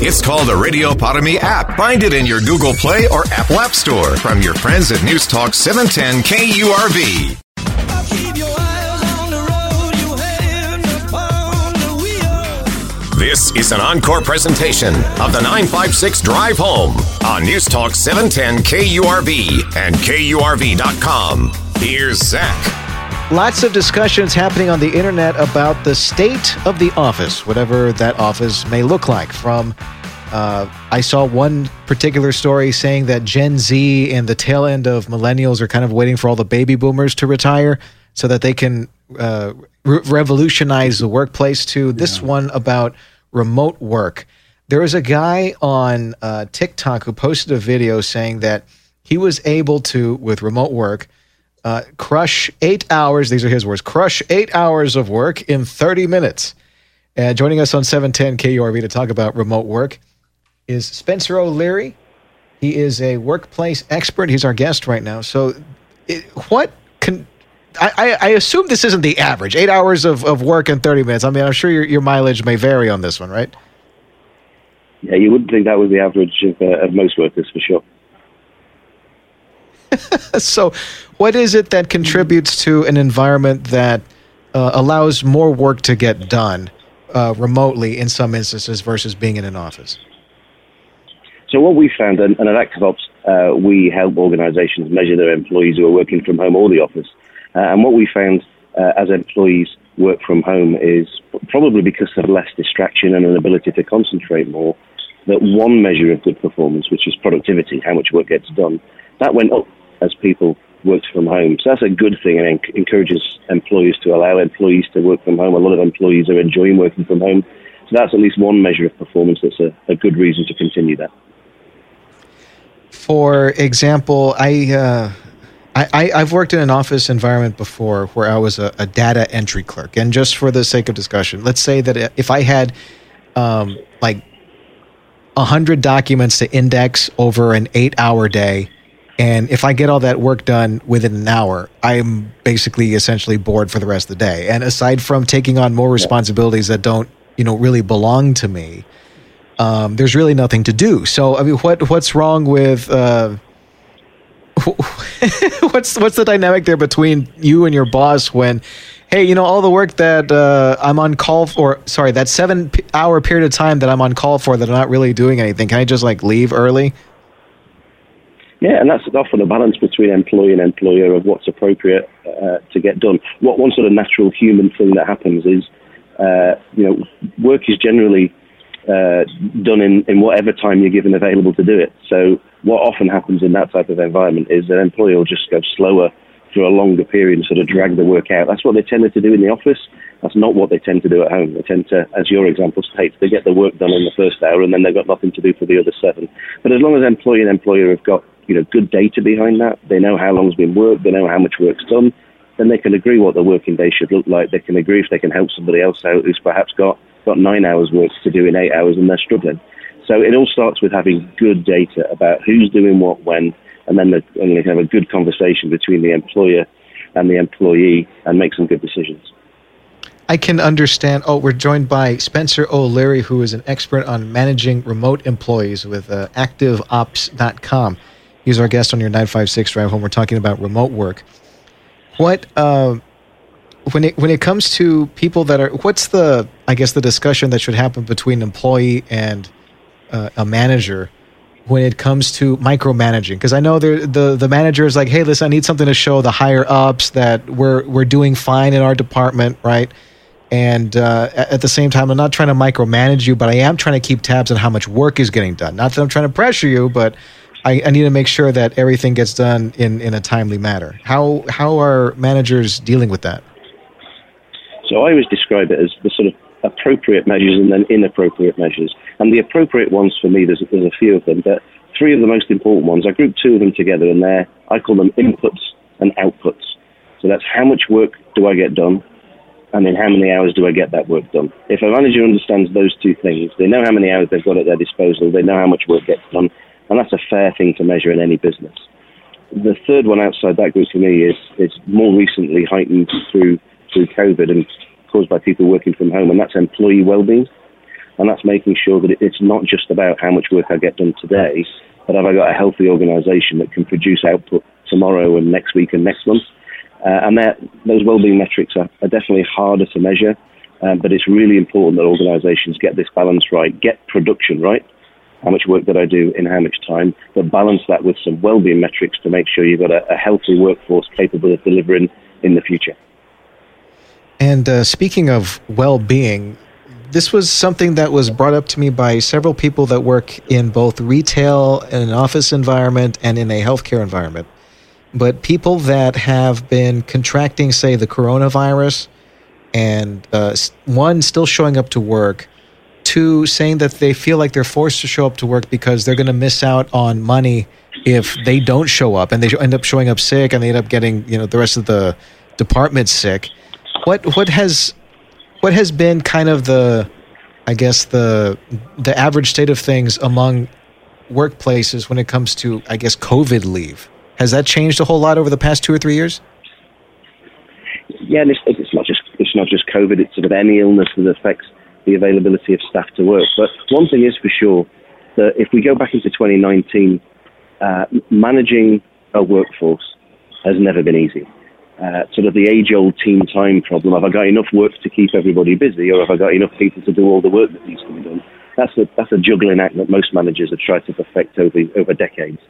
It's called the Radio Para app. Find it in your Google Play or Apple App Store from your friends at News Talk 710 KURV. This is an encore presentation of the 956 Drive Home on News Talk 710 KURV and KURV.com. Here's Zach. Lots of discussions happening on the internet about the state of the office, whatever that office may look like. From uh, I saw one particular story saying that Gen Z and the tail end of millennials are kind of waiting for all the baby boomers to retire so that they can uh, re- revolutionize the workplace. To this one about remote work, there was a guy on uh, TikTok who posted a video saying that he was able to, with remote work, uh, crush eight hours. These are his words: crush eight hours of work in 30 minutes. Uh, joining us on 710 KURV to talk about remote work is Spencer O'Leary. He is a workplace expert. He's our guest right now. So, it, what can I, I, assume this isn't the average eight hours of, of work in 30 minutes. I mean, I'm sure your, your mileage may vary on this one, right? Yeah, you wouldn't think that was the average of, uh, of most workers for sure. so, what is it that contributes to an environment that uh, allows more work to get done uh, remotely in some instances versus being in an office? So what we found, and, and at ActiveOps, uh, we help organizations measure their employees who are working from home or the office. Uh, and what we found uh, as employees work from home is probably because of less distraction and an ability to concentrate more, that one measure of good performance, which is productivity, how much work gets done, that went up as people worked from home. So that's a good thing and encourages employers to allow employees to work from home. A lot of employees are enjoying working from home. So that's at least one measure of performance that's a, a good reason to continue that for example, I, uh, I, I have worked in an office environment before where I was a, a, data entry clerk, and just for the sake of discussion, let's say that if I had um, like a hundred documents to index over an eight-hour day, and if I get all that work done within an hour, I'm basically essentially bored for the rest of the day. And aside from taking on more responsibilities that don't, you know, really belong to me, um, there's really nothing to do. So I mean, what what's wrong with uh, what's what's the dynamic there between you and your boss when, hey, you know, all the work that uh, I'm on call for, sorry, that seven hour period of time that I'm on call for that I'm not really doing anything. Can I just like leave early? Yeah, and that's often a balance between employee and employer of what's appropriate uh, to get done. What one sort of natural human thing that happens is, uh, you know, work is generally uh, done in, in whatever time you're given available to do it. So what often happens in that type of environment is an employee will just go slower for a longer period and sort of drag the work out. That's what they tended to do in the office. That's not what they tend to do at home. They tend to, as your example states, they get the work done in the first hour and then they've got nothing to do for the other seven. But as long as employee and employer have got you know good data behind that, they know how long's been worked, they know how much work's done, then they can agree what their working day should look like. They can agree if they can help somebody else out who's perhaps got got nine hours work to do in eight hours and they're struggling. So it all starts with having good data about who's doing what when, and then they can have a good conversation between the employer and the employee and make some good decisions. I can understand. Oh, we're joined by Spencer O'Leary, who is an expert on managing remote employees with uh, ActiveOps.com. He's our guest on your 956 drive home. We're talking about remote work. What uh, when it when it comes to people that are what's the I guess the discussion that should happen between employee and uh, a manager when it comes to micromanaging because I know the the manager is like hey listen I need something to show the higher ups that we're we're doing fine in our department right and uh, at the same time I'm not trying to micromanage you but I am trying to keep tabs on how much work is getting done not that I'm trying to pressure you but I, I need to make sure that everything gets done in in a timely manner how how are managers dealing with that so I always describe it as the sort of appropriate measures and then inappropriate measures. And the appropriate ones for me, there's, there's a few of them, but three of the most important ones, I group two of them together and they're, I call them inputs and outputs. So that's how much work do I get done, and in how many hours do I get that work done. If a manager understands those two things, they know how many hours they've got at their disposal, they know how much work gets done, and that's a fair thing to measure in any business. The third one outside that group for me is, is more recently heightened through through COVID and caused by people working from home, and that's employee well-being. And that's making sure that it's not just about how much work I get done today, but have I got a healthy organisation that can produce output tomorrow and next week and next month? Uh, and that, those well-being metrics are, are definitely harder to measure, um, but it's really important that organisations get this balance right, get production right, how much work did I do in how much time, but balance that with some well-being metrics to make sure you've got a, a healthy workforce capable of delivering in the future. And uh, speaking of well being, this was something that was brought up to me by several people that work in both retail, in an office environment, and in a healthcare environment. But people that have been contracting, say, the coronavirus, and uh, one, still showing up to work, two, saying that they feel like they're forced to show up to work because they're going to miss out on money if they don't show up and they end up showing up sick and they end up getting, you know, the rest of the department sick what what has what has been kind of the I guess the the average state of things among workplaces when it comes to I guess COVID leave? Has that changed a whole lot over the past two or three years? Yeah, it's, it's not just it's not just COVID. It's sort of any illness that affects the availability of staff to work. But one thing is for sure that if we go back into 2019, uh, managing a workforce has never been easy uh, sort of the age-old team time problem. Have I got enough work to keep everybody busy, or have I got enough people to do all the work that needs to be done? That's a that's a juggling act that most managers have tried to perfect over over decades.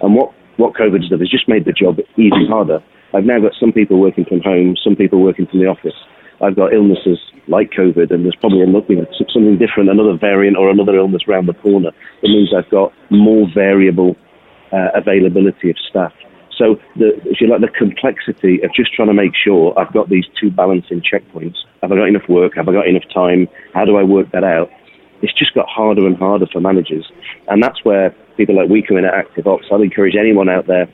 And what what COVID's done is just made the job even harder. I've now got some people working from home, some people working from the office. I've got illnesses like COVID, and there's probably another, you know, something different, another variant or another illness around the corner. It means I've got more variable uh, availability of staff. So, the, if you like, the complexity of just trying to make sure I've got these two balancing checkpoints. Have I got enough work? Have I got enough time? How do I work that out? It's just got harder and harder for managers. And that's where people like we come in at Active Ops. I'd encourage anyone out there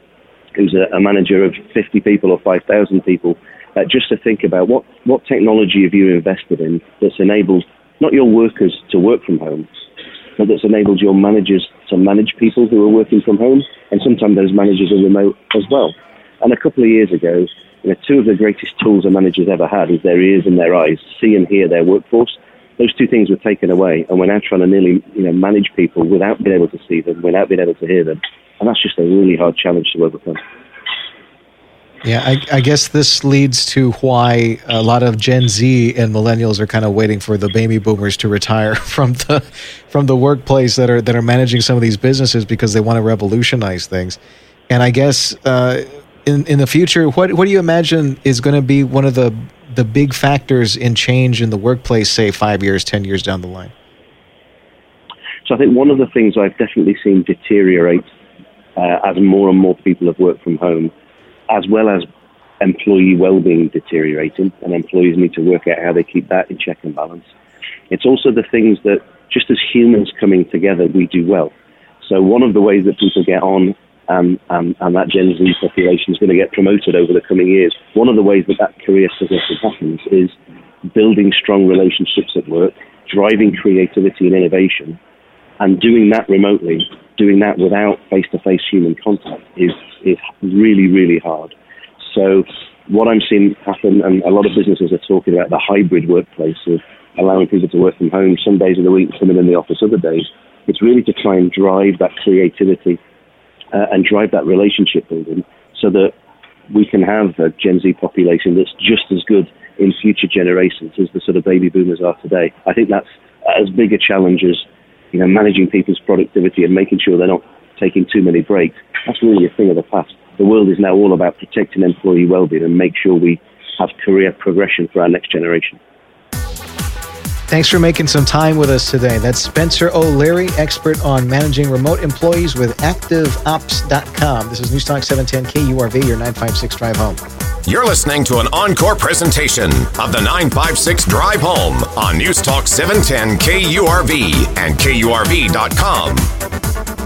who's a, a manager of 50 people or 5,000 people uh, just to think about what, what technology have you invested in that's enabled not your workers to work from home, but that's enabled your managers to manage people who are working from home, and sometimes those managers are remote as well. And a couple of years ago, you know, two of the greatest tools a manager's ever had is their ears and their eyes, see and hear their workforce. Those two things were taken away, and we're now trying to nearly you know, manage people without being able to see them, without being able to hear them. And that's just a really hard challenge to overcome. Yeah, I, I, guess this leads to why a lot of Gen Z and millennials are kind of waiting for the baby boomers to retire from the from the workplace that are that are managing some of these businesses because they want to revolutionize things. And I guess uh, in in the future, what what do you imagine is going to be one of the the big factors in change in the workplace, say five years, ten years down the line? So I think one of the things I've definitely seen deteriorate uh, as more and more people have worked from home as well as employee well-being deteriorating, and employees need to work out how they keep that in check and balance. It's also the things that, just as humans coming together, we do well. So one of the ways that people get on and, and, and that Gen Z population is going to get promoted over the coming years, one of the ways that that career progression happens is building strong relationships at work, driving creativity and innovation, and doing that remotely, doing that without face-to-face human contact is is really, really hard. So what I'm seeing happen, and a lot of businesses are talking about the hybrid workplace of allowing people to work from home some days of the week, some in the office other days. It's really to try and drive that creativity uh, and drive that relationship building so that we can have a Gen Z population that's just as good in future generations as the sort of baby boomers are today. I think that's as big a challenge as you know managing people's productivity and making sure they're not taking too many breaks. That's really a thing of the past. The world is now all about protecting employee well-being and make sure we have career progression for our next generation. Thanks for making some time with us today. That's Spencer O'Leary, expert on managing remote employees with ActiveOps.com. This is Newstalk 710 KURV, your 956 drive home. You're listening to an encore presentation of the 956 Drive Home on Newstalk 710 KURV and KURV.com.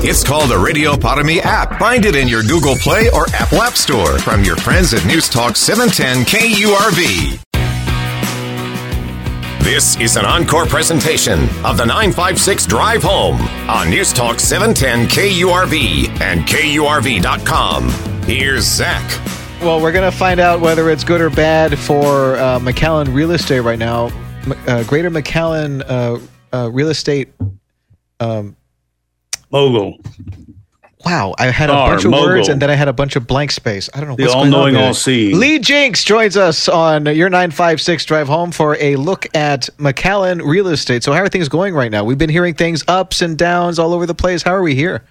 It's called the Radio Para Mi app. Find it in your Google Play or Apple App Store from your friends at News Talk 710 KURV. This is an encore presentation of the 956 Drive Home on News Talk 710 KURV and KURV.com. Here's Zach. Well, we're going to find out whether it's good or bad for uh, McAllen real estate right now. Uh, Greater McAllen uh, uh, real estate. Um, mogul. Wow, I had a bunch of mogul. words and then I had a bunch of blank space. I don't know The what's all going on knowing, there. all seeing. Lee Jinks joins us on your 956 drive home for a look at McAllen real estate. So, how are things going right now? We've been hearing things ups and downs all over the place. How are we here?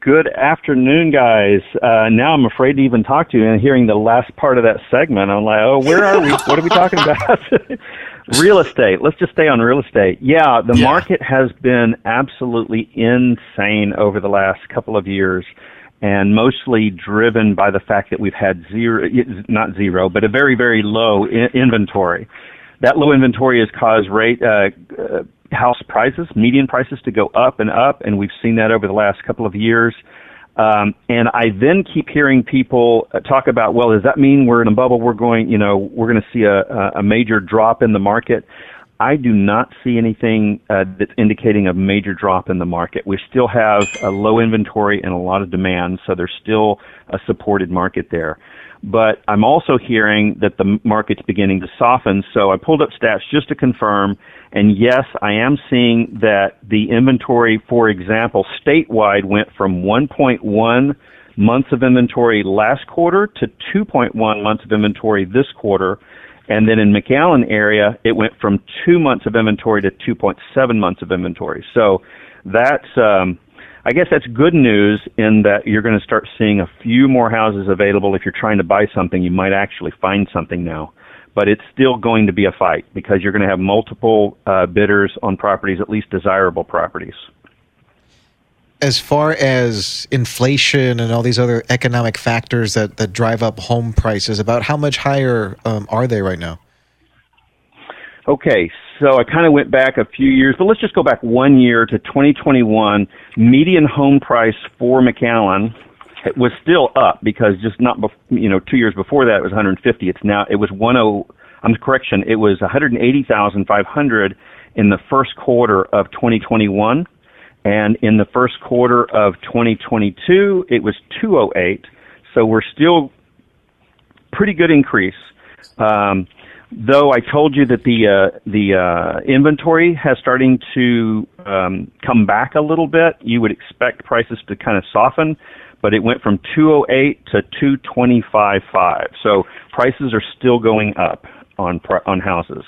Good afternoon, guys. Uh, now I'm afraid to even talk to you. And hearing the last part of that segment, I'm like, oh, where are we? what are we talking about? real estate. Let's just stay on real estate. Yeah, the Yeah. market has been absolutely insane over the last couple of years, and mostly driven by the fact that we've had zero, not zero, but a very, very low I- inventory. That low inventory has caused rate uh, uh, house prices, median prices, to go up and up, and we've seen that over the last couple of years. Um, and I then keep hearing people uh, talk about, well, does that mean we're in a bubble? We're going, you know, we're going to see a, a- a major drop in the market. I do not see anything uh, that's indicating a major drop in the market. We still have a low inventory and a lot of demand, so there's still a supported market there. But I'm also hearing that the market's beginning to soften. So I pulled up stats just to confirm. And yes, I am seeing that the inventory, for example, statewide went from 1.1 months of inventory last quarter to 2.1 months of inventory this quarter. And then in McAllen area, it went from two months of inventory to 2.7 months of inventory. So that's, um, I guess that's good news in that you're going to start seeing a few more houses available. If you're trying to buy something, you might actually find something now. But it's still going to be a fight because you're going to have multiple uh, bidders on properties, at least desirable properties. As far as inflation and all these other economic factors that, that drive up home prices, about how much higher um, are they right now? Okay, so I kind of went back a few years, but let's just go back one year to 2021. Median home price for McAllen was still up because just not, bef- you know, two years before that it was 150. It's now it was 10. I'm correction, it was 180,500 in the first quarter of 2021, and in the first quarter of 2022 it was 208. So we're still pretty good increase. Um, though I told you that the uh, the uh, inventory has starting to um, come back a little bit, you would expect prices to kind of soften, but it went from 208 to 225.5. So prices are still going up on on houses.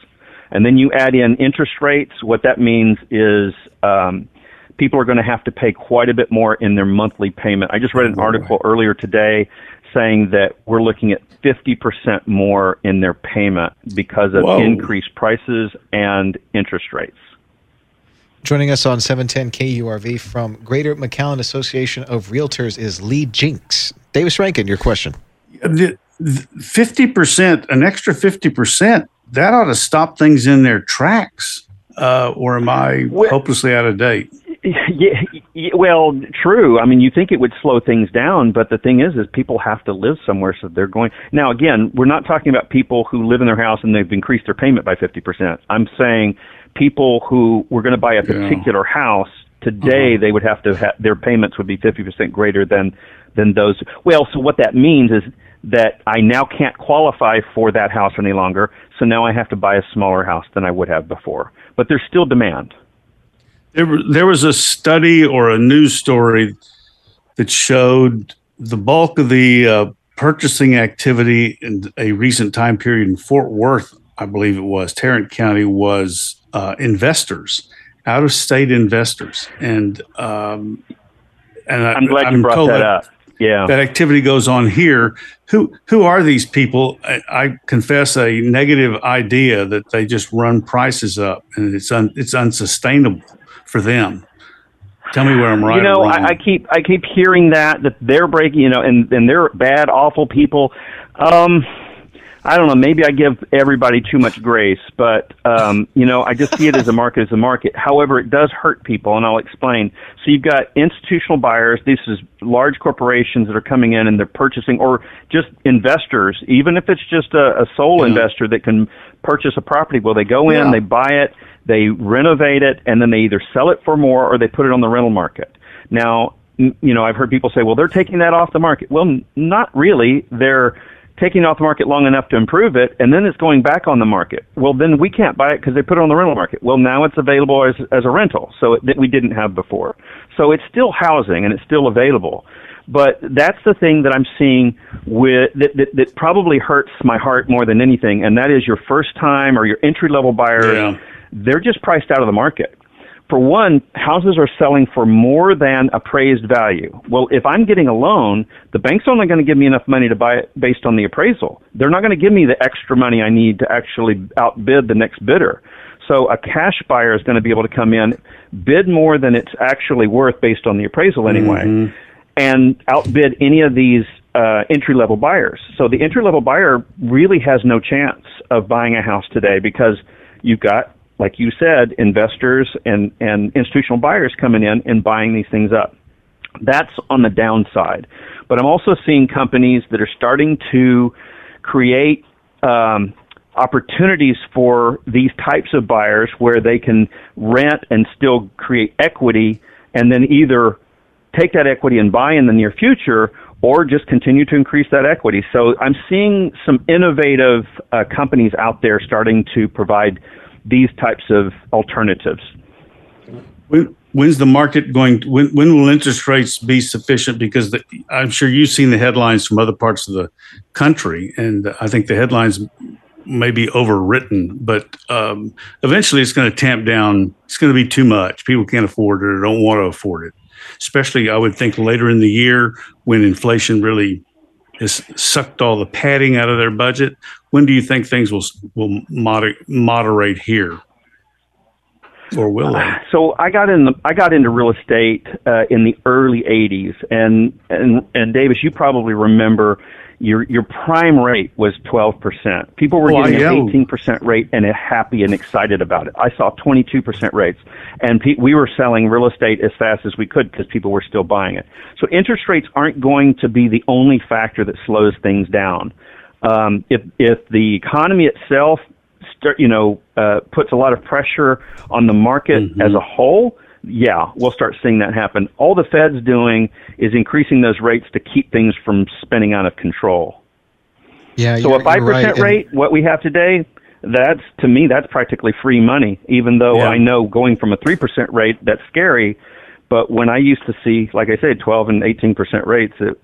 And then you add in interest rates. What that means is um, people are going to have to pay quite a bit more in their monthly payment. I just read an article earlier today saying that we're looking at 50% more in their payment because of Whoa. increased prices and interest rates. Joining us on 710 KURV from Greater McAllen Association of Realtors is Lee Jinks. Davis Rankin, your question. Fifty percent, an extra fifty percent, that ought to stop things in their tracks. Uh, or am I Well- hopelessly out of date? Yeah, yeah, well, true. I mean, you think it would slow things down, but the thing is, is people have to live somewhere, so they're going. Now, again, we're not talking about people who live in their house and they've increased their payment by fifty percent. I'm saying people who were going to buy a particular house today, uh-huh. they would have to ha- their payments would be fifty percent greater than than those. Well, so what that means is that I now can't qualify for that house any longer, so now I have to buy a smaller house than I would have before. But there's still demand. There, there was a study or a news story that showed the bulk of the uh, purchasing activity in a recent time period in Fort Worth, I believe it was, Tarrant County, was uh, investors, out of state investors. And, um, and I- I'm glad you I'm brought that up. yeah. that activity goes on here. Who who are these people? I, I, confess a negative idea that they just run prices up and it's un, it's unsustainable for them. Tell me where I'm right. You know, I, I, keep I keep hearing that that they're breaking. You know, and and they're bad, awful people. Um, I don't know. Maybe I give everybody too much grace, but um, you know, I just see it as a market as a market. However, it does hurt people, and I'll explain. So you've got institutional buyers. This is large corporations that are coming in and they're purchasing, or just investors. Even if it's just a, a sole yeah. investor that can purchase a property, well, they go in, yeah. they buy it, they renovate it, and then they either sell it for more or they put it on the rental market. Now, you know, I've heard people say, well, they're taking that off the market. Well, not really. They're taking it off the market long enough to improve it, and then it's going back on the market. Well, then we can't buy it because they put it on the rental market. Well, now it's available as, as a rental, so it, that we didn't have before. So it's still housing and it's still available. But that's the thing that I'm seeing with that, that, that probably hurts my heart more than anything, and that is your first time or your entry level buyers. Yeah. They're just priced out of the market for one, houses are selling for more than appraised value. Well, if I'm getting a loan, the bank's only going to give me enough money to buy it based on the appraisal. They're not going to give me the extra money I need to actually outbid the next bidder. So a cash buyer is going to be able to come in, bid more than it's actually worth based on the appraisal anyway, mm-hmm. And outbid any of these uh, entry level buyers. So the entry level buyer really has no chance of buying a house today because you've got like you said, investors and, and institutional buyers coming in and buying these things up. That's on the downside. But I'm also seeing companies that are starting to create um, opportunities for these types of buyers where they can rent and still create equity and then either take that equity and buy in the near future or just continue to increase that equity. So I'm seeing some innovative uh, companies out there starting to provide these types of alternatives. When, when's the market going? To, when, when will interest rates be sufficient? Because the, I'm sure you've seen the headlines from other parts of the country, and I think the headlines may be overwritten, but um, eventually it's going to tamp down. It's going to be too much. People can't afford it or don't want to afford it. Especially, I would think later in the year when inflation really has sucked all the padding out of their budget. When do you think things will will moder- moderate here, or will they? So I got in the I got into real estate uh, in the early '80s, and and and Davis, you probably remember your your prime rate was 12%. People were oh, getting an 18% rate and happy and excited about it. I saw 22% rates, and pe- we were selling real estate as fast as we could because people were still buying it. So interest rates aren't going to be the only factor that slows things down. Um, if if the economy itself, start, you know, uh, puts a lot of pressure on the market mm-hmm. as a whole yeah, we'll start seeing that happen. All the Fed's doing is increasing those rates to keep things from spinning out of control. Yeah, so a five percent right. rate, what we have today, that's to me that's practically free money. Even though yeah. I know going from a three percent rate that's scary, but when I used to see, like I said, twelve and eighteen percent rates, it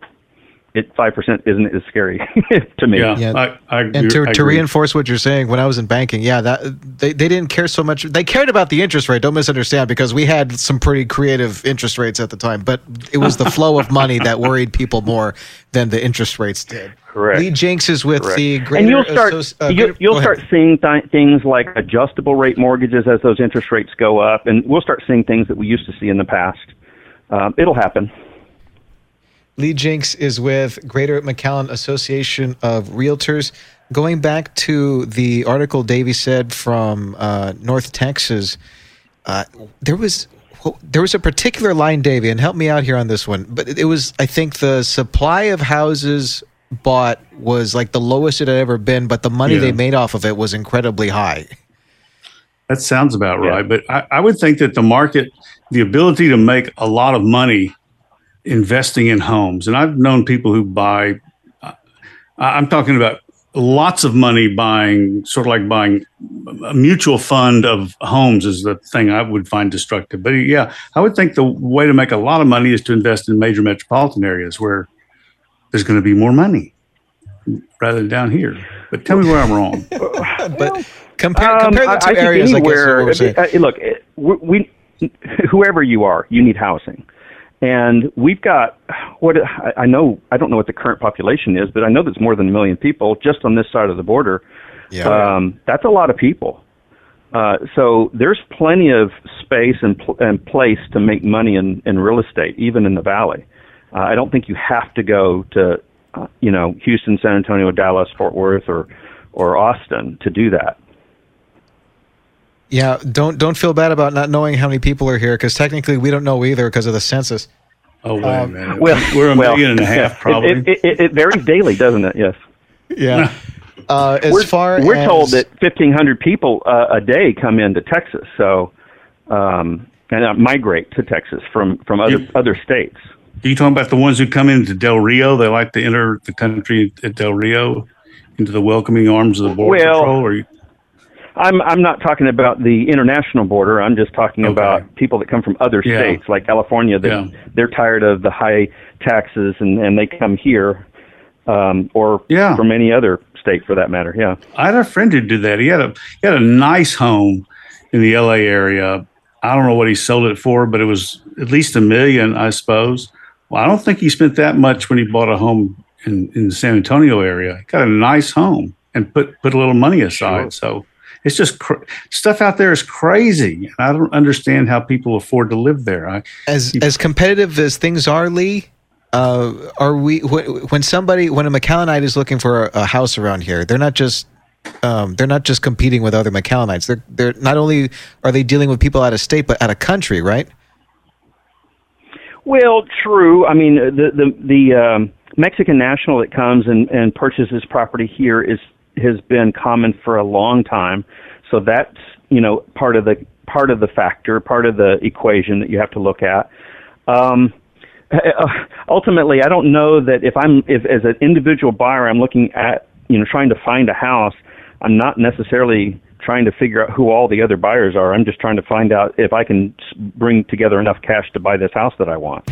it five percent isn't as scary to me. Yeah, yeah. I, I and to, to reinforce what you're saying, when I was in banking, yeah, that they, they didn't care so much. They cared about the interest rate. Don't misunderstand, because we had some pretty creative interest rates at the time, but it was the flow of money that worried people more than the interest rates did. Correct. Lee Jinks is with Correct. the greater, and you'll start uh, you, will start seeing th- things like adjustable rate mortgages as those interest rates go up, and we'll start seeing things that we used to see in the past. Um, it'll happen. Lee Jinks is with Greater McAllen Association of Realtors. Going back to the article Davey said from uh, North Texas, uh, there was there was a particular line, Davey, and help me out here on this one. But it was, I think, the supply of houses bought was like the lowest it had ever been, but the money yeah. they made off of it was incredibly high. That sounds about right. Yeah. But I, I would think that the market, the ability to make a lot of money investing in homes. And I've known people who buy, uh, I'm talking about lots of money buying, sort of like buying a mutual fund of homes is the thing I would find destructive. But yeah, I would think the way to make a lot of money is to invest in major metropolitan areas where there's going to be more money rather than down here. But tell me where I'm wrong. but compare, compare the two um, I, areas. Anywhere, I guess, uh, look, we, we, whoever you are, you need housing And we've got what I know. I don't know what the current population is, but I know there's more than a million people just on this side of the border. Yeah. Um, that's a lot of people. Uh, so there's plenty of space and, pl- and place to make money in, in real estate, even in the valley. Uh, I don't think you have to go to, uh, you know, Houston, San Antonio, Dallas, Fort Worth, or or Austin to do that. Yeah, don't don't feel bad about not knowing how many people are here because technically we don't know either because of the census. Oh wait um, a minute. Well, we're a well, million and a half, probably. It, it, it, it varies daily, doesn't it? Yes. Yeah. Uh, as we're, far we're as, told that 1,500 people uh, a day come into Texas, so um, and uh, migrate to Texas from from other you, other states. Are you talking about the ones who come into Del Rio? They like to enter the country at Del Rio into the welcoming arms of the border well, patrol. Or you... I'm I'm not talking about the international border. I'm just talking okay. about people that come from other yeah. states, like California. That yeah. they're tired of the high taxes and and they come here, um, or yeah. from any other state for that matter. Yeah, I had a friend who did that. He had a he had a nice home in the L.A. area. I don't know what he sold it for, but it was at least a million, I suppose. Well, I don't think he spent that much when he bought a home in, in the San Antonio area. He got a nice home and put put a little money aside. Sure. So it's just cr- stuff out there is crazy. I don't understand how people afford to live there. I, as as competitive as things are, Lee. Uh, are we when somebody when a McAllenite is looking for a, a house around here? They're not just um, they're not just competing with other McAllenites. They're they're not only are they dealing with people out of state, but out of country, right? Well, true. I mean, the the the um, Mexican national that comes and, and purchases property here is has been common for a long time. So that's you know part of the part of the factor, part of the equation that you have to look at. Um, ultimately, I don't know that if I'm if as an individual buyer, I'm looking at you know trying to find a house. I'm not necessarily trying to figure out who all the other buyers are. I'm just trying to find out if I can bring together enough cash to buy this house that I want.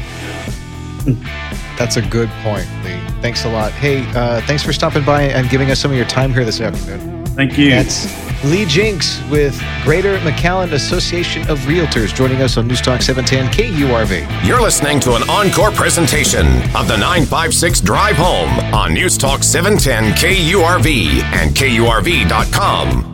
That's a good point, Lee. Thanks a lot. Hey, uh, thanks for stopping by and giving us some of your time here this afternoon. Thank you. That's Lee Jinks with Greater McAllen Association of Realtors joining us on News Talk 710 KURV. You're listening to an encore presentation of the 956 Drive Home on News Talk 710 KURV and KURV.com.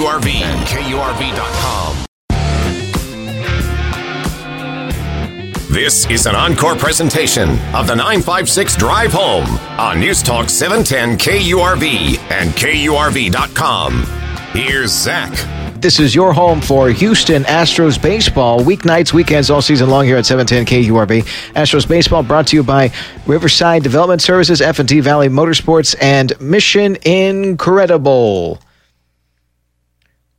KURV and KURV.com. This is an encore presentation of the 956 Drive Home on News Talk 710 KURV and KURV.com. Here's Zach. This is your home for Houston Astros baseball. Weeknights, weekends, all season long here at 710 KURV. Astros baseball brought to you by Riverside Development Services, F&T Valley Motorsports, and Mission Incredible.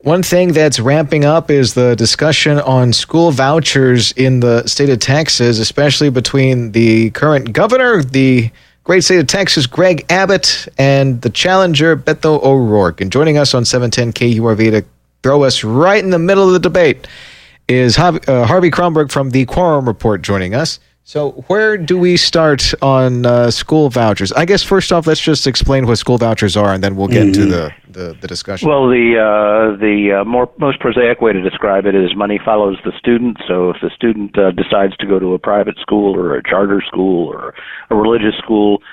One thing that's ramping up is the discussion on school vouchers in the state of Texas, especially between the current governor, the great state of Texas, Greg Abbott, and the challenger, Beto O'Rourke. And joining us on 710 KURV to throw us right in the middle of the debate is Harvey, uh, Harvey Kronberg from the Quorum Report joining us. So, where do we start on uh, school vouchers? I guess first off, let's just explain what school vouchers are, and then we'll get mm-hmm. into the, the, the, discussion. Well, the uh, the uh, more most prosaic way to describe it is money follows the student. So, if the student uh, decides to go to a private school or a charter school or a religious school,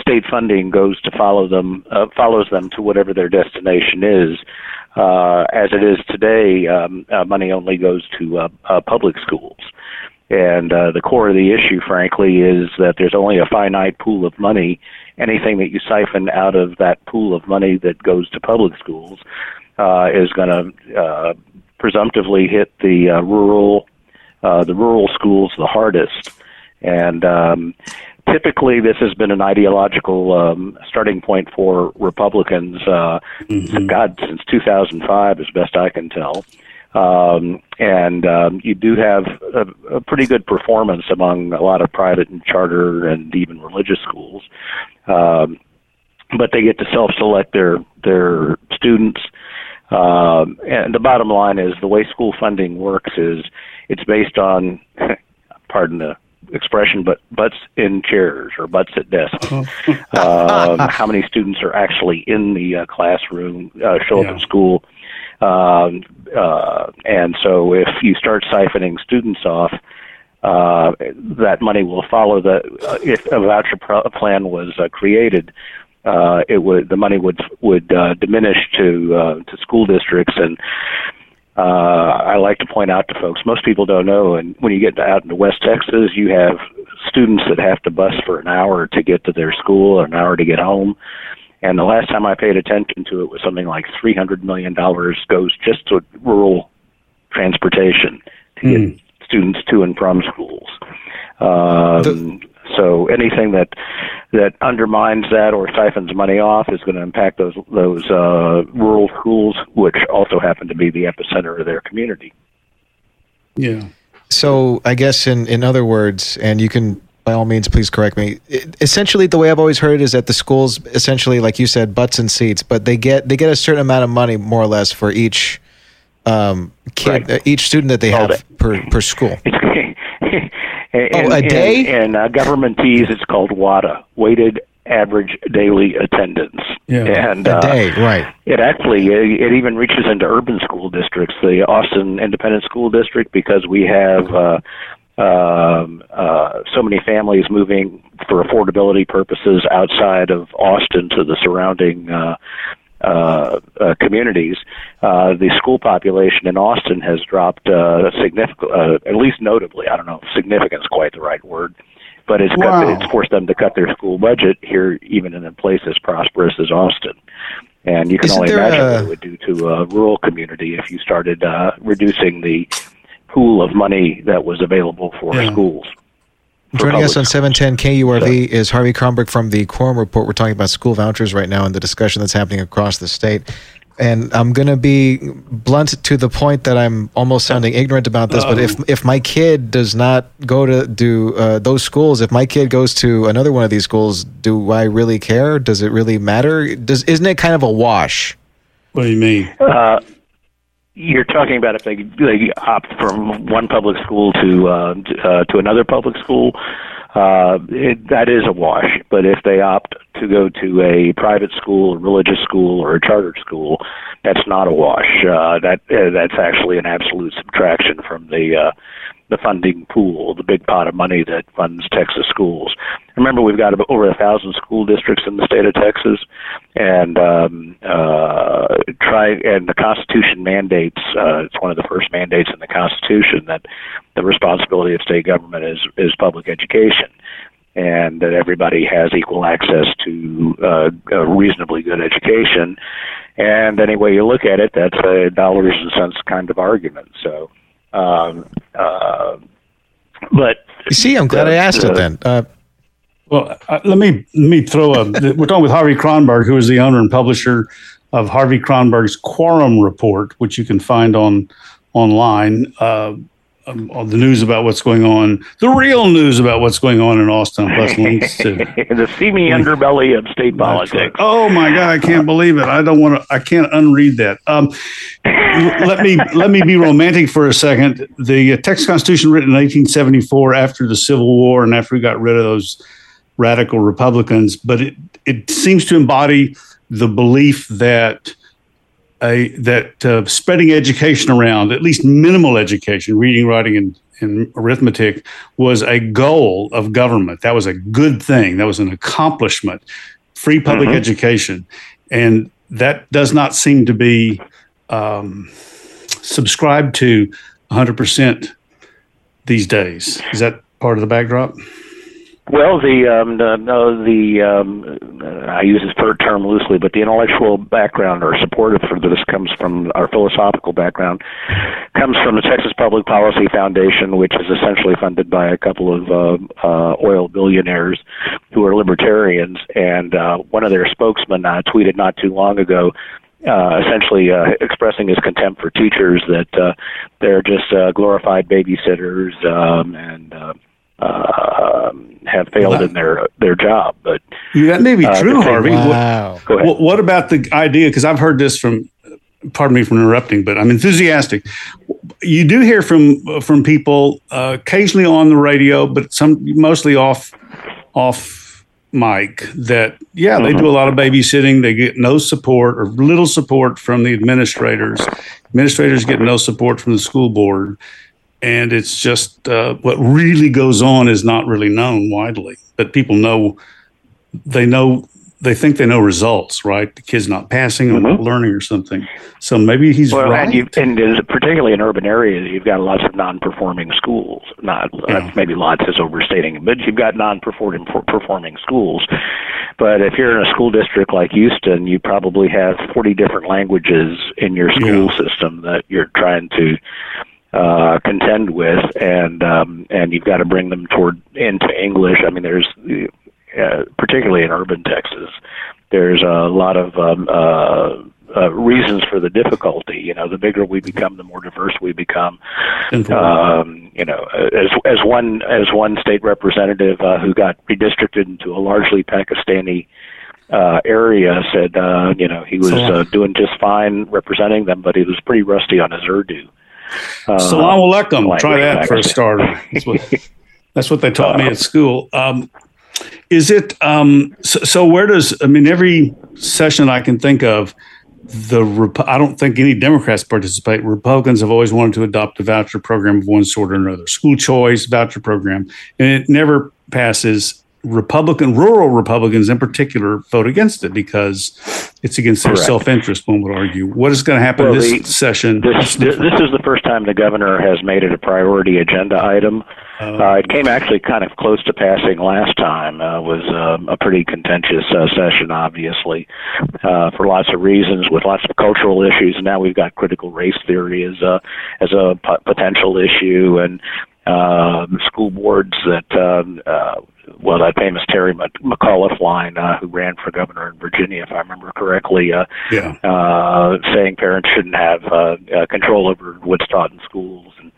state funding goes to follow them uh, follows them to whatever their destination is. Uh, as it is today, um, money only goes to public schools. And uh, the core of the issue, frankly, is that there's only a finite pool of money. Anything that you siphon out of that pool of money that goes to public schools uh, is going to uh, presumptively hit the uh, rural, uh, the rural schools the hardest. And um, typically, this has been an ideological um, starting point for Republicans. Uh, mm-hmm. God, since 2005, as best I can tell. Um, and um, you do have a, a pretty good performance among a lot of private and charter and even religious schools. Um, but they get to self-select their their students. Um, and the bottom line is the way school funding works is it's based on, pardon the expression, but butts in chairs or butts at desks. um, how many students are actually in the uh, classroom, uh, show Yeah. up at school? Um, uh, and so if you start siphoning students off, uh, that money will follow the. Uh, if a voucher pro- plan was uh, created, uh, it would the money would would uh, diminish to uh, to school districts and. Uh, I like to point out to folks, most people don't know, and when you get out into West Texas, you have students that have to bus for an hour to get to their school or an hour to get home. And the last time I paid attention to it was something like $300 million goes just to rural transportation to get students to and from schools. Um, so anything that that undermines that or siphons money off is going to impact those those uh, rural schools, which also happen to be the epicenter of their community. Yeah. So I guess in in other words, and you can by all means please correct me. i- Essentially, the way I've always heard it is that the schools essentially, like you said, butts and seats, but they get they get a certain amount of money more or less for each um, kid, uh, each student that they have per per school. In, Oh, a day? In, in uh, government fees, it's called WADA, weighted average daily attendance. Yeah. and A uh, day, right. It actually it, it even reaches into urban school districts, the Austin Independent School District, because we have uh, um, uh, so many families moving for affordability purposes outside of Austin to the surrounding uh, uh, uh, communities. Uh, the school population in Austin has dropped uh, significant, uh, at least notably. I don't know if significant is quite the right word, but it's Wow. cut, it's forced them to cut their school budget here, even in a place as prosperous as Austin. And you can Isn't only imagine a- what it would do to a rural community if you started uh, reducing the pool of money that was available for Yeah. schools. for Joining us on 710 KURV is Harvey Kronberg from the Quorum Report. We're talking about school vouchers right now and the discussion that's happening across the state. And I'm going to be blunt to the point that I'm almost sounding ignorant about this. But if if my kid does not go to do uh, those schools, if my kid goes to another one of these schools, do I really care? Does it really matter? Does isn't it kind of a wash? What do you mean? Uh, you're talking about if they they opt from one public school to uh, to, uh, to another public school, uh, it, that is a wash. But if they opt to go to a private school, a religious school, or a charter school, that's not a wash. Uh, that uh, that's actually an absolute subtraction from the uh, the funding pool, the big pot of money that funds Texas schools. Remember, we've got over a thousand school districts in the state of Texas, and um, uh, try and the Constitution mandates. Uh, it's one of the first mandates in the Constitution that the responsibility of state government is is public education. And that everybody has equal access to uh, a reasonably good education, and any way you look at it, that's a dollars and cents kind of argument. So, um, uh, but You see, I'm glad I asked it uh, then. Uh, Well, uh, let me let me throw a. we're talking with Harvey Kronberg, who is the owner and publisher of Harvey Kronberg's Quorum Report, which you can find on online. Um, on the news about what's going on, the real news about what's going on in Austin, plus links to the seamy underbelly of state politics. Oh my God, I can't believe it. I don't want to. I can't unread that. Um, let me let me be romantic for a second. The uh, Texas Constitution, written in 1874, after the Civil War and after we got rid of those radical Republicans, but it it seems to embody the belief that a that uh, spreading education around, at least minimal education, reading, writing, and, and arithmetic, was a goal of government. That was a good thing. That was an accomplishment. Free public Mhm. education, and that does not seem to be um, subscribed to 100 percent these days. Is that part of the backdrop? Well, the um, the, the um, I use this ter- term loosely, but the intellectual background or supportive for this comes from our philosophical background, comes from the Texas Public Policy Foundation, which is essentially funded by a couple of uh, uh, oil billionaires who are libertarians. And uh, one of their spokesmen uh, tweeted not too long ago uh, essentially uh, expressing his contempt for teachers that uh, they're just uh, glorified babysitters um, and uh, uh, have failed Wow. in their their job. But Yeah, that may be uh, true, Harvey. Wow. Go ahead. What, what about the idea? Because I've heard this from, pardon me for interrupting, but I'm enthusiastic. You do hear from from people uh, occasionally on the radio, but some mostly off off mic that yeah they do a lot of babysitting. They get no support or little support from the administrators. Administrators get no support from the school board, and it's just uh, what really goes on is not really known widely. But people know they know they think they know results, right? The kid's not passing or not learning or something. So maybe he's well, right. and you and particularly in urban areas, you've got lots of non-performing schools. Not Yeah. maybe lots is overstating but you've got non-performing performing schools. But if you're in a school district like Houston, you probably have 40 different languages in your school Yeah. system that you're trying to uh, contend with, and um, and you've got to bring them toward into English. I mean, there's uh, particularly in urban Texas, there's a lot of um, uh, uh, reasons for the difficulty. You know, the bigger we become, the more diverse we become. Um, you know, as as one as one state representative uh, who got redistricted into a largely Pakistani uh, area said, uh, you know, he was uh, doing just fine representing them, but he was pretty rusty on his Urdu. Uh, Salam alaikum. language Try that for a starter. That's what, that's what they taught me at school. Um, is it um, so, so? Where does I mean every session I can think of? The I don't think any Democrats participate. Republicans have always wanted to adopt a voucher program of one sort or another, school choice voucher program, and it never passes. Republican, rural Republicans in particular, vote against it because it's against their Correct. self-interest. One would argue. What is going to happen Well, this the- session? This, this is the first time the governor has made it a priority agenda item. Uh, it came actually kind of close to passing last time. Uh, was um, a pretty contentious uh, session, obviously, uh, for lots of reasons, with lots of cultural issues. Now we've got critical race theory as a as a p- potential issue, and uh, school boards that. Um, uh, well, that famous Terry McAuliffe line, uh, who ran for governor in Virginia, if I remember correctly, uh, yeah. uh, saying parents shouldn't have uh, uh, control over what's taught in schools, and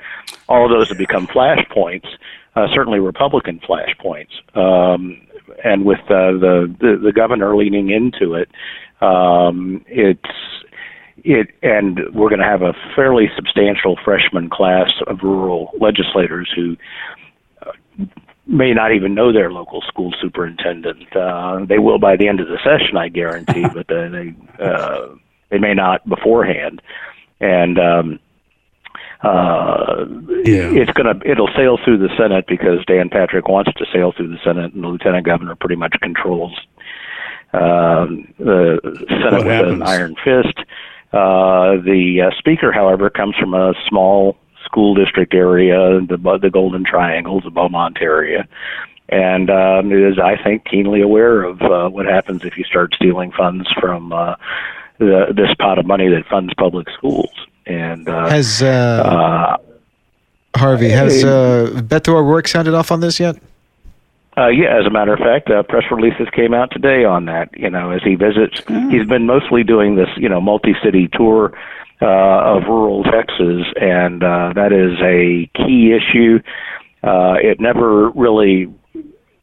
all of those have become flashpoints. Uh, certainly, Republican flashpoints. Um, and with uh, the, the the governor leaning into it, um, it's it and we're going to have a fairly substantial freshman class of rural legislators who may not even know their local school superintendent. Uh, they will by the end of the session, I guarantee, but they uh, they may not beforehand. And um, uh, Yeah. it's gonna it'll sail through the Senate because Dan Patrick wants to sail through the Senate, and the lieutenant governor pretty much controls um, the Senate with an iron fist. Uh, the uh, speaker, however, comes from a small school district area, the the Golden Triangle, the Beaumont area, and um, is, I think, keenly aware of uh, what happens if you start stealing funds from uh, the, this pot of money that funds public schools. And uh, Has uh, uh, Harvey has uh, Beto O'Rourke sounded off on this yet? Uh, yeah, as a matter of fact, uh, press releases came out today on that. You know, as he visits, he's been mostly doing this, you know, multi-city tour uh, of rural Texas, and uh, that is a key issue. Uh, it never really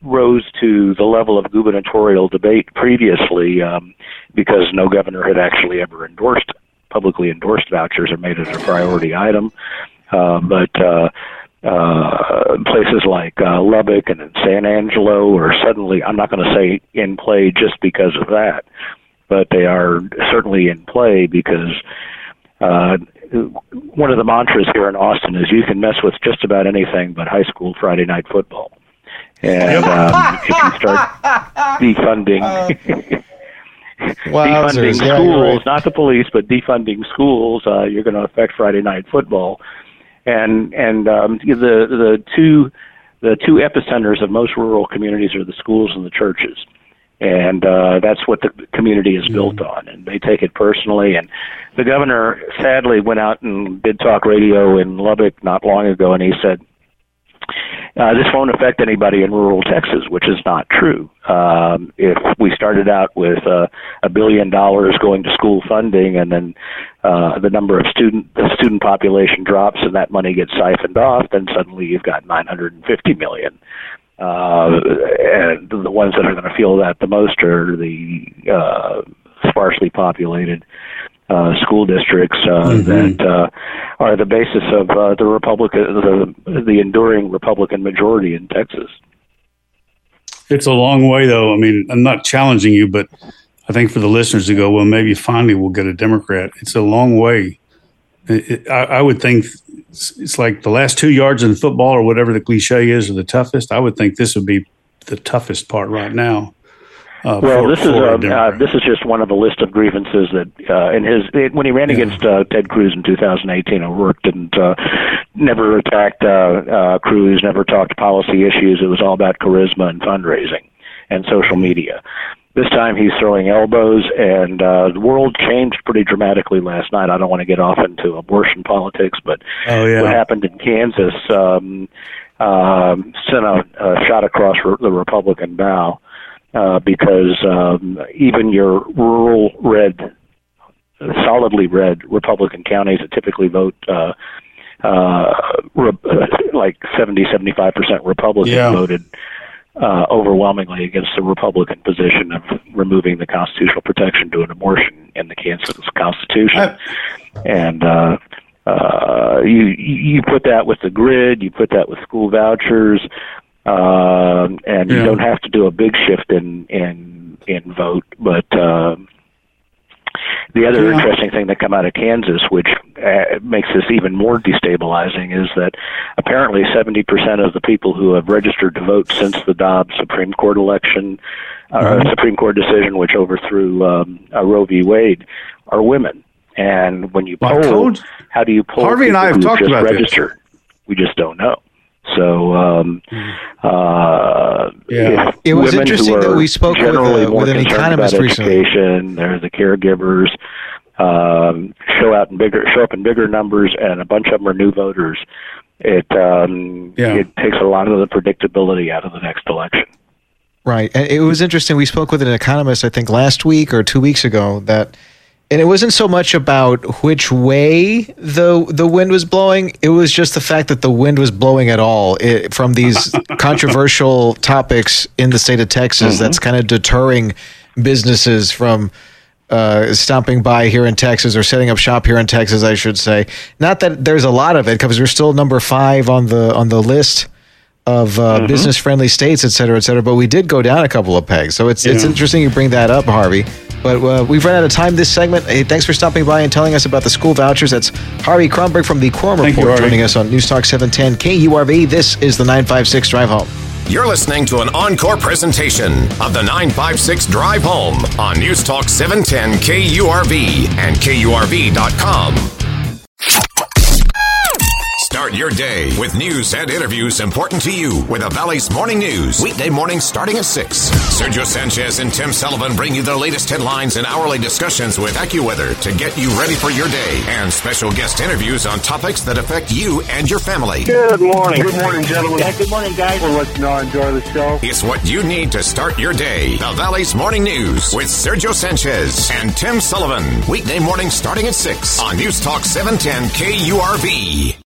rose to the level of gubernatorial debate previously um, because no governor had actually ever endorsed publicly endorsed vouchers or made it a priority item. Uh, but uh, uh, places like uh, Lubbock and San Angelo are suddenly, I'm not going to say in play just because of that, but they are certainly in play because uh, one of the mantras here in Austin is you can mess with just about anything but high school Friday night football. And um, if you start defunding defunding Wowzers, yeah, schools, you're right. not the police, but defunding schools, uh, you're going to affect Friday night football. And and um, the the two the two epicenters of most rural communities are the schools and the churches. And uh, that's what the community is built on, and they take it personally. And the governor sadly went out and did talk radio in Lubbock not long ago, and he said, uh, this won't affect anybody in rural Texas, which is not true. Um, if we started out with uh, a billion dollars going to school funding, and then uh, the number of student the student population drops, and that money gets siphoned off, then suddenly you've got 950 million. Uh, and the ones that are going to feel that the most are the uh, sparsely populated uh, school districts uh, mm-hmm. that uh, are the basis of uh, the Republican, the, the enduring Republican majority in Texas. It's a long way, though. I mean, I'm not challenging you, but I think for the listeners to go, well, maybe finally we'll get a Democrat. It's a long way. It, I, I, would think it's, it's like the last two yards in football, or whatever the cliche is, are the toughest. I would think this would be the toughest part right now. Uh, well, for, this is a, uh, this is just one of a list of grievances that uh, in his it, when he ran yeah. against uh, Ted Cruz in 2018, O'Rourke didn't uh, never attacked uh, uh, Cruz, never talked policy issues. It was all about charisma and fundraising and social media. This time he's throwing elbows, and uh, the world changed pretty dramatically last night. I don't want to get off into abortion politics, but oh, yeah. what happened in Kansas um, um, sent a, a shot across the Republican bow uh, because um, even your rural red, solidly red Republican counties that typically vote uh, uh, re- like 70, 75 percent Republican yeah. voted uh, overwhelmingly against the Republican position of removing the constitutional protection to an abortion in the Kansas Constitution, I, and uh, uh, you you put that with the grid, you put that with school vouchers, uh, and yeah. you don't have to do a big shift in in in vote. But uh, the other yeah. interesting thing that come out of Kansas, which uh, makes this even more destabilizing, is that apparently 70% of the people who have registered to vote since the Dobbs Supreme Court election, uh, mm-hmm. Supreme Court decision, which overthrew um, uh, Roe v. Wade, are women. And when you poll, how do you poll? Harvey and I have talked about register? this. We just don't know. So, um, uh, yeah, it was interesting that we spoke with, uh, with an economist recently. They're the caregivers. Um, show out in bigger, show up in bigger numbers, and a bunch of them are new voters. It um, yeah. it takes a lot of the predictability out of the next election. Right, and it was interesting. We spoke with an economist, I think, last week or two weeks ago that and it wasn't so much about which way the the wind was blowing. It was just the fact that the wind was blowing at all it, from these controversial topics in the state of Texas. Mm-hmm. That's kind of deterring businesses from uh, stopping by here in Texas or setting up shop here in Texas. I should say. Not that there's a lot of it because we're still number five on the on the list of uh, mm-hmm. business friendly states, et cetera, et cetera. But we did go down a couple of pegs. So it's yeah. it's interesting you bring that up, Harvey. But uh, we've run out of time this segment. Hey, thanks for stopping by and telling us about the school vouchers. That's Harvey Kronberg from the Quorum Thank Report you, joining us on News Talk 710 KURV. This is the 956 Drive Home. You're listening to an encore presentation of the 956 Drive Home on News Talk 710 KURV and KURV.com. Start your day with news and interviews important to you with the Valley's Morning News. Weekday morning starting at 6. Sergio Sanchez and Tim Sullivan bring you the latest headlines and hourly discussions with AccuWeather to get you ready for your day and special guest interviews on topics that affect you and your family. Good morning. Good morning, gentlemen. Yeah, good morning, guys. We'll let you know enjoy the show. It's what you need to start your day. The Valley's Morning News with Sergio Sanchez and Tim Sullivan. Weekday morning starting at 6 on News Talk 710 KURV.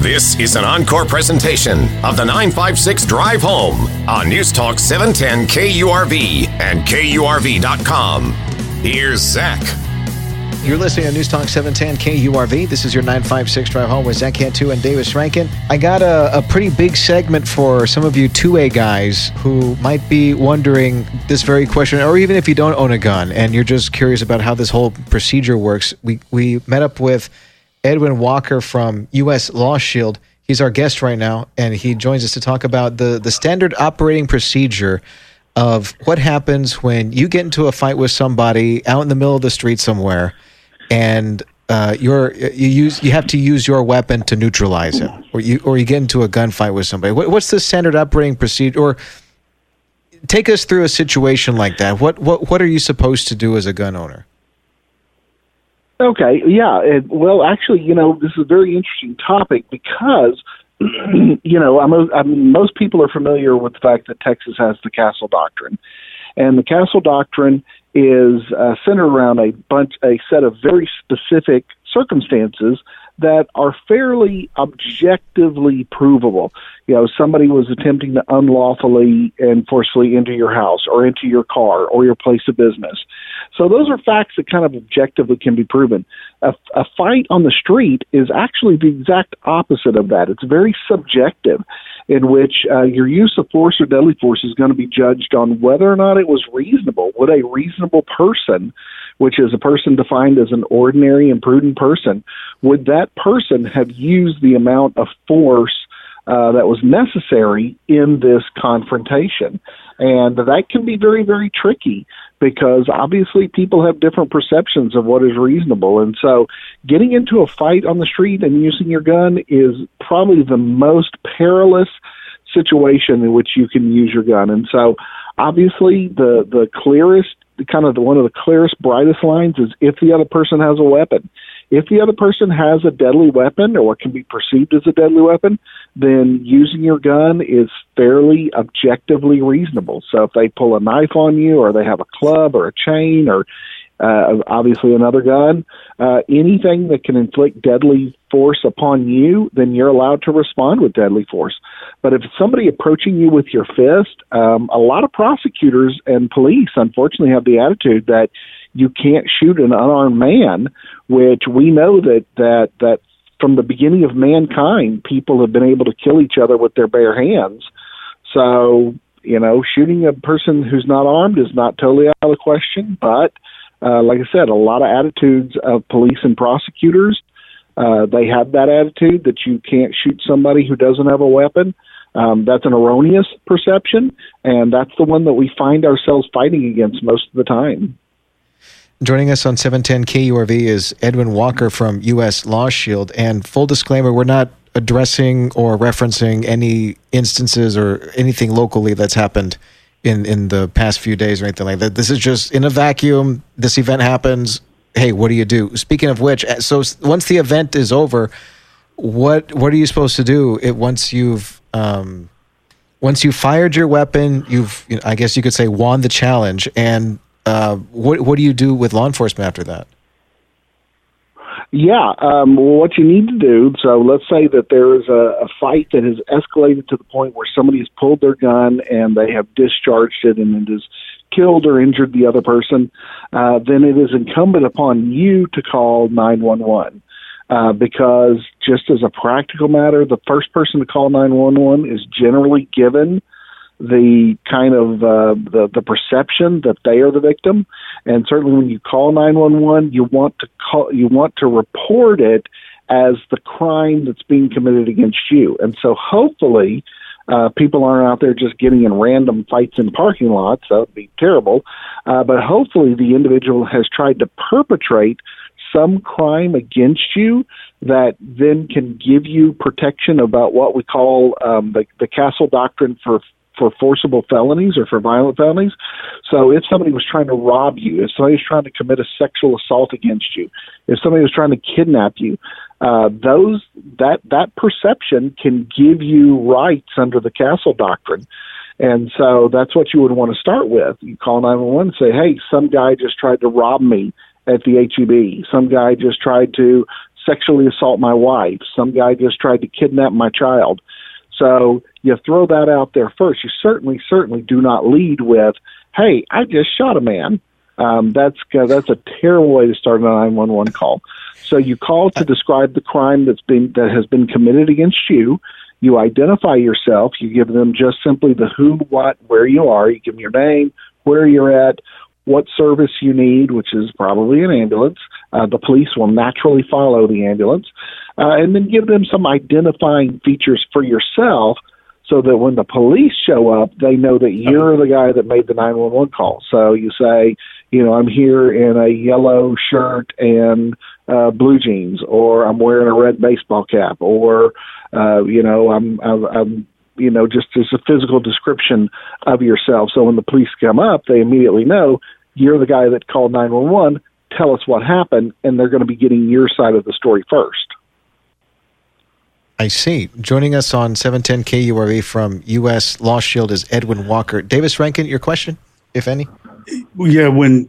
This is an encore presentation of the 956 Drive Home on News Talk 710 KURV and KURV.com. Here's Zach. You're listening to News Talk 710 KURV. This is your 956 Drive Home with Zach Cantu and Davis Rankin. I got a, a pretty big segment for some of you 2A guys who might be wondering this very question, or even if you don't own a gun and you're just curious about how this whole procedure works. We, we met up with Edwin Walker from U.S. Law Shield. He's our guest right now, and he joins us to talk about the, the standard operating procedure of what happens when you get into a fight with somebody out in the middle of the street somewhere, and uh, you're you use you have to use your weapon to neutralize him, or you or you get into a gunfight with somebody. What, what's the standard operating procedure? Or take us through a situation like that. What what what are you supposed to do as a gun owner? Okay, yeah. It, well, actually, you know, this is a very interesting topic because, you know, I'm, I mean, most people are familiar with the fact that Texas has the Castle Doctrine, and the Castle Doctrine is uh, centered around a bunch, a set of very specific circumstances that are fairly objectively provable. You know, somebody was attempting to unlawfully and forcefully enter your house or into your car or your place of business. So those are facts that kind of objectively can be proven. A, a fight on the street is actually the exact opposite of that. It's very subjective, in which uh, your use of force or deadly force is going to be judged on whether or not it was reasonable. Would a reasonable person which is a person defined as an ordinary and prudent person, would that person have used the amount of force uh, that was necessary in this confrontation? And that can be very, very tricky because obviously people have different perceptions of what is reasonable. And so getting into a fight on the street and using your gun is probably the most perilous situation in which you can use your gun. And so obviously the, the clearest kind of the, one of the clearest, brightest lines is if the other person has a weapon. If the other person has a deadly weapon or what can be perceived as a deadly weapon, then using your gun is fairly objectively reasonable. So if they pull a knife on you or they have a club or a chain or uh, obviously another gun, uh, anything that can inflict deadly force upon you, then you're allowed to respond with deadly force. But if somebody approaching you with your fist, um, a lot of prosecutors and police unfortunately have the attitude that you can't shoot an unarmed man, which we know that that that from the beginning of mankind, people have been able to kill each other with their bare hands. So you know, shooting a person who's not armed is not totally out of the question, but uh, like I said, a lot of attitudes of police and prosecutors. Uh, they have that attitude that you can't shoot somebody who doesn't have a weapon. Um, that's an erroneous perception, and that's the one that we find ourselves fighting against most of the time. Joining us on 710 KURV is Edwin Walker from U.S. Law Shield. And full disclaimer, we're not addressing or referencing any instances or anything locally that's happened in in the past few days or anything like that. This is just in a vacuum. This event happens. Hey, what do you do? Speaking of which, so once the event is over, what what are you supposed to do? It once you've um, once you fired your weapon, you've you know, I guess you could say won the challenge. And uh, what what do you do with law enforcement after that? Yeah, um, what you need to do. So let's say that there is a, a fight that has escalated to the point where somebody has pulled their gun and they have discharged it and it has killed or injured the other person. Uh, then it is incumbent upon you to call nine one one. Uh, because just as a practical matter, the first person to call 911 is generally given the kind of uh, the the perception that they are the victim, and certainly when you call 911, you want to call you want to report it as the crime that's being committed against you, and so hopefully. Uh, people aren't out there just getting in random fights in parking lots. That would be terrible. Uh, but hopefully, the individual has tried to perpetrate some crime against you that then can give you protection about what we call um, the, the castle doctrine for for forcible felonies or for violent felonies. So if somebody was trying to rob you, if somebody was trying to commit a sexual assault against you, if somebody was trying to kidnap you, uh, those that that perception can give you rights under the castle doctrine. And so that's what you would want to start with. You call 911 and say, hey, some guy just tried to rob me at the HEB. Some guy just tried to sexually assault my wife. Some guy just tried to kidnap my child. So you throw that out there first. You certainly, certainly do not lead with, "Hey, I just shot a man." Um, that's uh, that's a terrible way to start a nine one one call. So you call to describe the crime that's been that has been committed against you. You identify yourself. You give them just simply the who, what, where you are. You give them your name, where you're at, what service you need, which is probably an ambulance. Uh, the police will naturally follow the ambulance, uh, and then give them some identifying features for yourself so that when the police show up, they know that you're the guy that made the 911 call. So you say, you know, I'm here in a yellow shirt and uh, blue jeans, or I'm wearing a red baseball cap, or, uh, you know, I'm, I'm, I'm you know, just as a physical description of yourself. So when the police come up, they immediately know you're the guy that called 911 tell us what happened, and they're going to be getting your side of the story first. I see. Joining us on 710 KURV from U.S. Law Shield is Edwin Walker. Davis Rankin, your question, if any? Yeah, when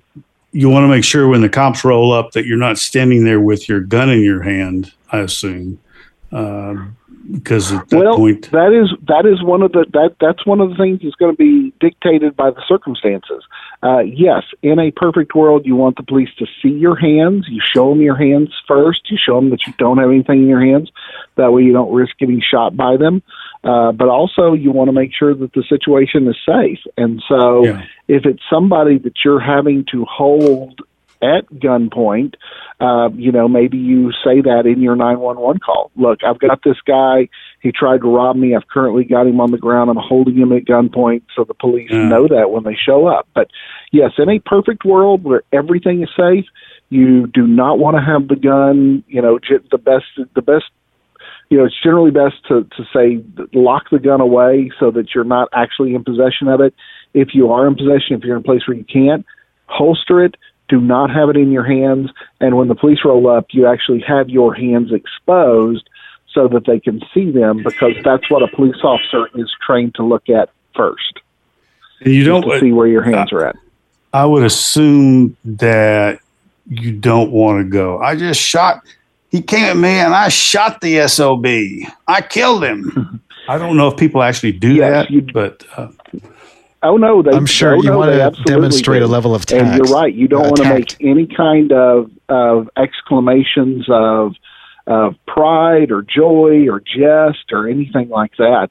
you want to make sure when the cops roll up that you're not standing there with your gun in your hand, I assume. Um, because at that well, point, that is that is one of the that that's one of the things that's going to be dictated by the circumstances. Uh, yes, in a perfect world, you want the police to see your hands. You show them your hands first. You show them that you don't have anything in your hands. That way, you don't risk getting shot by them. Uh, but also, you want to make sure that the situation is safe. And so, Yeah. if it's somebody that you're having to hold at gunpoint, uh, you know, maybe you say that in your 911 call. Look, I've got this guy. He tried to rob me. I've currently got him on the ground. I'm holding him at gunpoint so the police Yeah. know that when they show up. But yes, in a perfect world where everything is safe, you do not want to have the gun, you know, the best, the best you know, it's generally best to, to say lock the gun away so that you're not actually in possession of it. If you are in possession, if you're in a place where you can't, holster it. Do not have it in your hands. And when the police roll up, you actually have your hands exposed so that they can see them because that's what a police officer is trained to look at first. you don't to see where your hands are at. I would assume that you don't want to go. I just shot. He came at me and I shot the sob. I killed him. I don't know if people actually do Yes, that, but uh, Oh no, they, I'm sure oh, you no, they absolutely demonstrate a level of And you're right. You don't uh, want to make any kind of of exclamations of of pride or joy or jest or anything like that.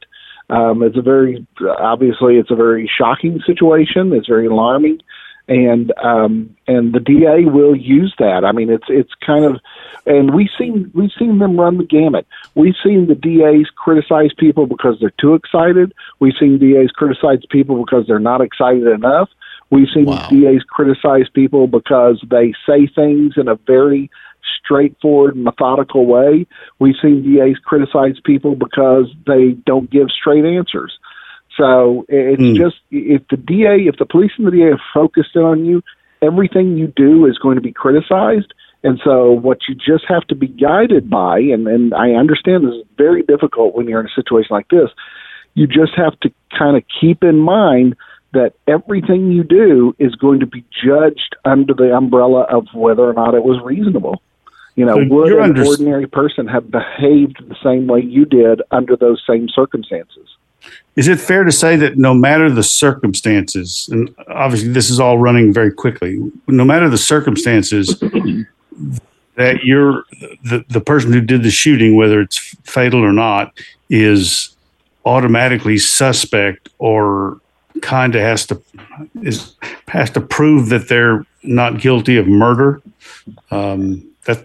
Um, it's a very obviously it's a very shocking situation. It's very alarming, and um, and the DA will use that. I mean, it's it's kind of, and we've seen we've seen them run the gamut. We've seen the DAs criticize people because they're too excited. We've seen DAs criticize people because they're not excited enough. We've seen DAs criticize people because they say things in a very straightforward, methodical way. We've seen DAs criticize people because they don't give straight answers. So it's Hmm. just if the DA, if the police and the DA are focused in on you, everything you do is going to be criticized. And so what you just have to be guided by, and, and I understand this is very difficult when you're in a situation like this, you just have to kind of keep in mind that everything you do is going to be judged under the umbrella of whether or not it was reasonable. You know, So would an under- ordinary person have behaved the same way you did under those same circumstances? Is it fair to say that no matter the circumstances, and obviously this is all running very quickly, no matter the circumstances, that you're the, the person who did the shooting, whether it's fatal or not, is automatically suspect or kind of has to is has to prove that they're not guilty of murder. Um, that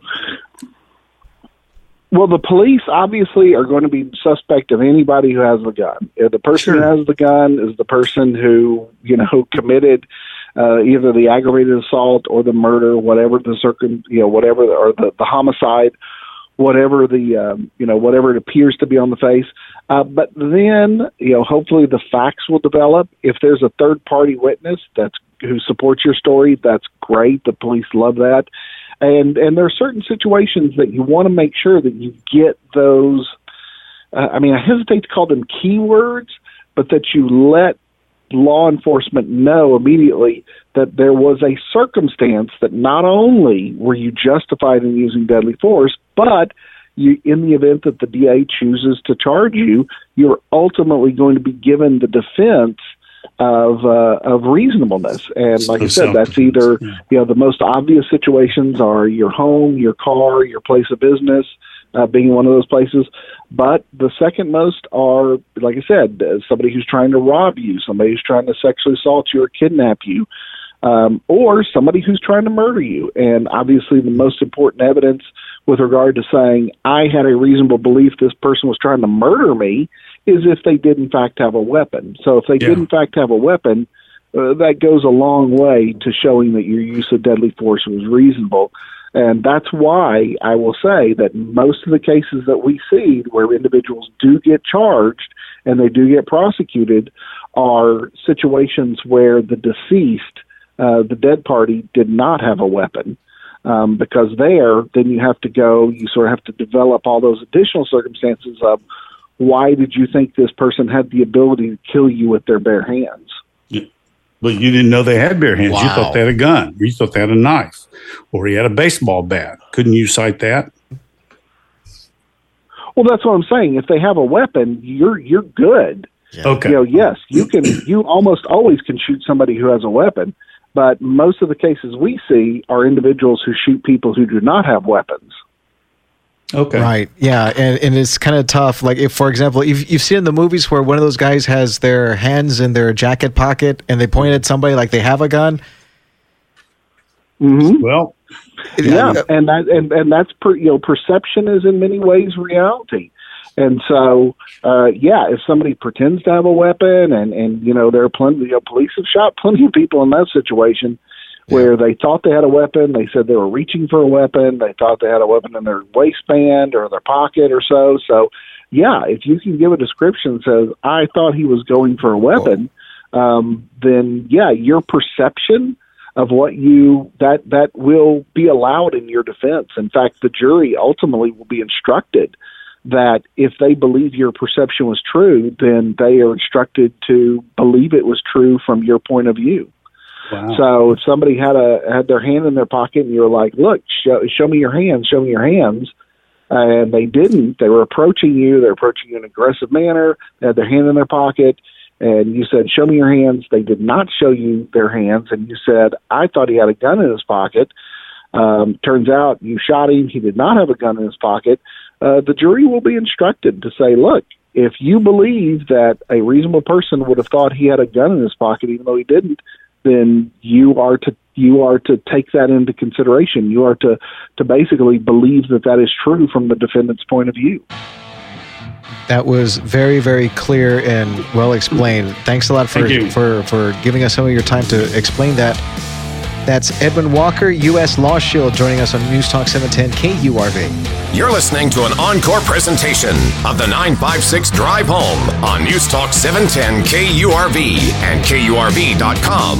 Well, the police obviously are going to be suspect of anybody who has the gun. The person who has the gun is the person who you know committed uh, either the aggravated assault or the murder, whatever the circum, you know, whatever or the, the homicide, whatever the um, you know whatever it appears to be on the face. Uh, but then you know, hopefully the facts will develop. If there's a third party witness that's who supports your story, that's great. The police love that and and there are certain situations that you want to make sure that you get those. Uh, I mean, I hesitate to call them keywords, but that you let law enforcement know immediately that there was a circumstance that not only were you justified in using deadly force, but you, in the event that the DA chooses to charge you, you're ultimately going to be given the defense of uh, of reasonableness. And like I said, that's either you know the most obvious situations are your home, your car, your place of business, uh, being one of those places. But the second most are, like I said, uh, somebody who's trying to rob you, somebody who's trying to sexually assault you or kidnap you. Um, or somebody who's trying to murder you. And obviously, the most important evidence with regard to saying, I had a reasonable belief this person was trying to murder me is if they did, in fact, have a weapon. So if they did, in fact, have a weapon, uh, that goes a long way to showing that your use of deadly force was reasonable. And that's why I will say that most of the cases that we see where individuals do get charged and they do get prosecuted are situations where the deceased, uh, the dead party, did not have a weapon. Um, because there, then you have to go, you sort of have to develop all those additional circumstances of why did you think this person had the ability to kill you with their bare hands? But you didn't know they had bare hands. You thought they had a gun, you thought they had a knife, or he had a baseball bat. Couldn't you cite that? Well, that's what I'm saying. If they have a weapon, you're you're good. Okay. You know, yes, you can. You almost always can shoot somebody who has a weapon, but most of the cases we see are individuals who shoot people who do not have weapons. Okay. Right. Yeah, and and it's kind of tough. Like if, for example, you've you've seen in the movies where one of those guys has their hands in their jacket pocket and they point at somebody like they have a gun. Mm-hmm. Well, yeah, and that and and that's per, you know perception is in many ways reality, and so uh, yeah, if somebody pretends to have a weapon and and you know there are plenty you know police have shot plenty of people in that situation where they thought they had a weapon, they said they were reaching for a weapon, they thought they had a weapon in their waistband or their pocket or so. So yeah, if you can give a description that says I thought he was going for a weapon, um, then yeah, your perception of what you that that will be allowed in your defense. In fact, the jury ultimately will be instructed that if they believe your perception was true, then they are instructed to believe it was true from your point of view. So if somebody had a had their hand in their pocket and you were like, "Look, show, show me your hands, show me your hands," and they didn't, they were approaching you, they're approaching you in an aggressive manner, they had their hand in their pocket, and you said, "Show me your hands." They did not show you their hands, and you said, "I thought he had a gun in his pocket." Um, turns out you shot him; he did not have a gun in his pocket. Uh, the jury will be instructed to say, "Look, if you believe that a reasonable person would have thought he had a gun in his pocket, even though he didn't, then you are to you are to take that into consideration. You are to to basically believe that that is true from the defendant's point of view." That was very, very clear and well explained. Thanks a lot for Thank for for giving us some of your time to explain that. That's Edwin Walker, U.S. Law Shield, joining us on News Talk 710 KURV. You're listening to an encore presentation of the 956 Drive Home on News Talk 710 KURV and KURV.com.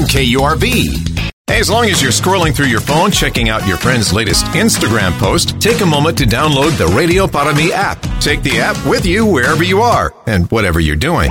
KURV. Hey, as long as you're scrolling through your phone, checking out your friend's latest Instagram post, take a moment to download the Radio Para Mi app. Take the app with you wherever you are and whatever you're doing.